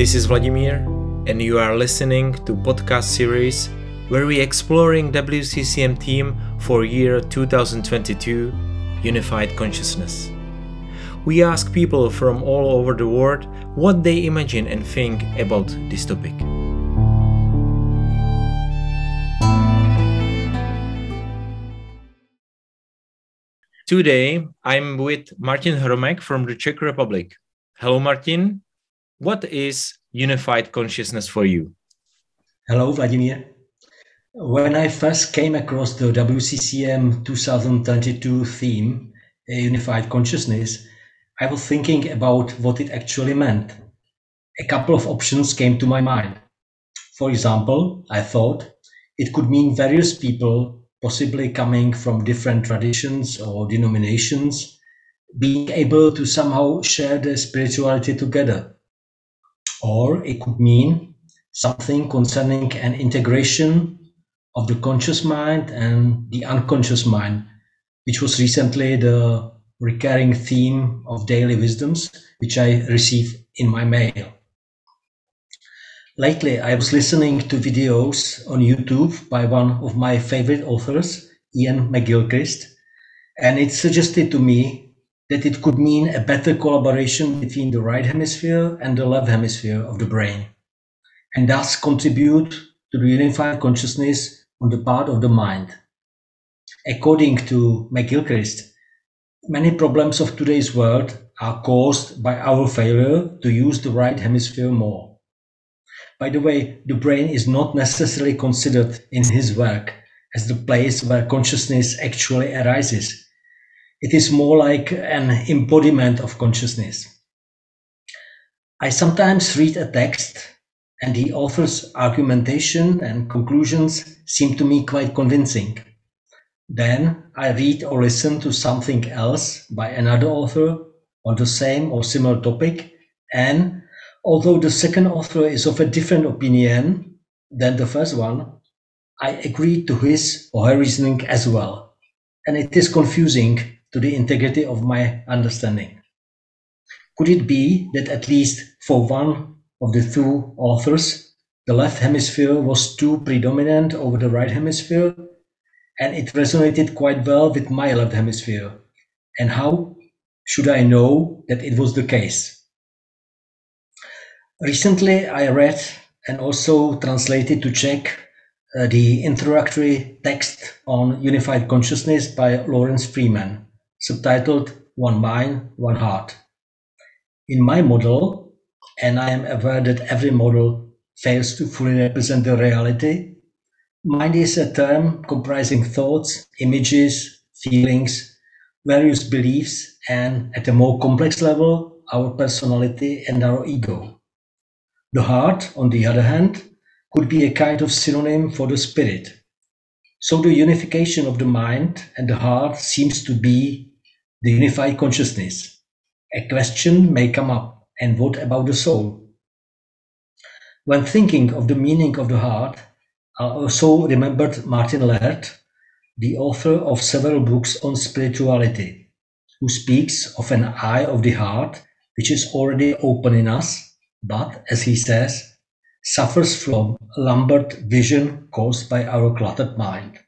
This is Vladimir, and you are listening to podcast series where we exploring WCCM theme for year 2022, Unified Consciousness. We ask people from all over the world what they imagine and think about this topic. Today, I'm with Martin Hromek from the Czech Republic. Hello, Martin. What is unified consciousness for you? Hello, Vladimir. When I first came across the WCCM 2022 theme, unified consciousness, I was thinking about what it actually meant. A couple of options came to my mind. For example, I thought it could mean various people possibly coming from different traditions or denominations, being able to somehow share their spirituality together. Or it could mean something concerning an integration of the conscious mind and the unconscious mind, which was recently the recurring theme of daily wisdoms, which I receive in my mail. Lately, I was listening to videos on YouTube by one of my favorite authors, Iain McGilchrist, and it suggested to me that it could mean a better collaboration between the right hemisphere and the left hemisphere of the brain, and thus contribute to the unified consciousness on the part of the mind. According to McGilchrist, many problems of today's world are caused by our failure to use the right hemisphere more. By the way, the brain is not necessarily considered in his work as the place where consciousness actually arises. It is more like an embodiment of consciousness. I sometimes read a text and the author's argumentation and conclusions seem to me quite convincing. Then I read or listen to something else by another author on the same or similar topic and Although the second author is of a different opinion than the first one, I agree to his or her reasoning as well, and it is confusing to the integrity of my understanding. Could it be that at least for one of the two authors, the left hemisphere was too predominant over the right hemisphere, and it resonated quite well with my left hemisphere? And how should I know that it was the case? Recently, I read and also translated to Czech uh, the introductory text on unified consciousness by Laurence Freeman, subtitled One Mind, One Heart. In my model, and I am aware that every model fails to fully represent the reality, mind is a term comprising thoughts, images, feelings, various beliefs, and at a more complex level, our personality and our ego. The heart, on the other hand, could be a kind of synonym for the spirit. So the unification of the mind and the heart seems to be the unified consciousness. A question may come up, and what about the soul? When thinking of the meaning of the heart, I also remembered Martin Laird, the author of several books on spirituality, who speaks of an eye of the heart which is already open in us but, as he says, suffers from Lambert vision caused by our cluttered mind.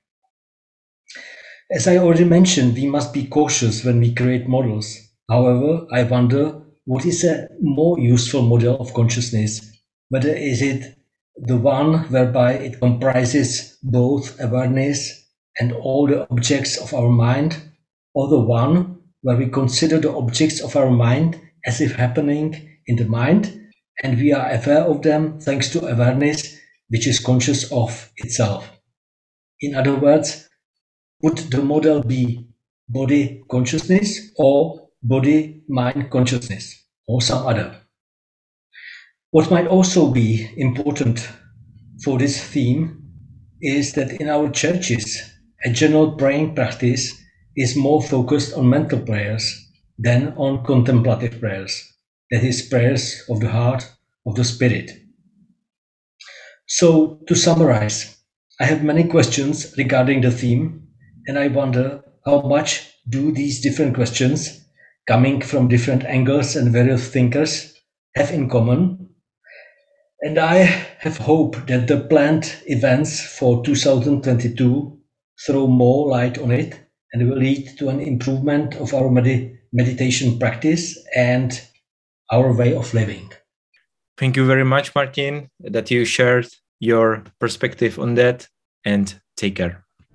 As I already mentioned, we must be cautious when we create models. However, I wonder what is a more useful model of consciousness? Whether is it the one whereby it comprises both awareness and all the objects of our mind, or the one where we consider the objects of our mind as if happening in the mind and we are aware of them thanks to awareness which is conscious of itself. In other words, would the model be body consciousness or body mind consciousness or some other? What might also be important for this theme is that in our churches, a general praying practice is more focused on mental prayers than on contemplative prayers that is prayers of the heart of the spirit. So to summarize, I have many questions regarding the theme and I wonder how much do these different questions coming from different angles and various thinkers have in common And I have hope that the planned events for 2022 throw more light on it and will lead to an improvement of our med- meditation practice and our way of living. Thank you very much, Martin, that you shared your perspective on that and take care.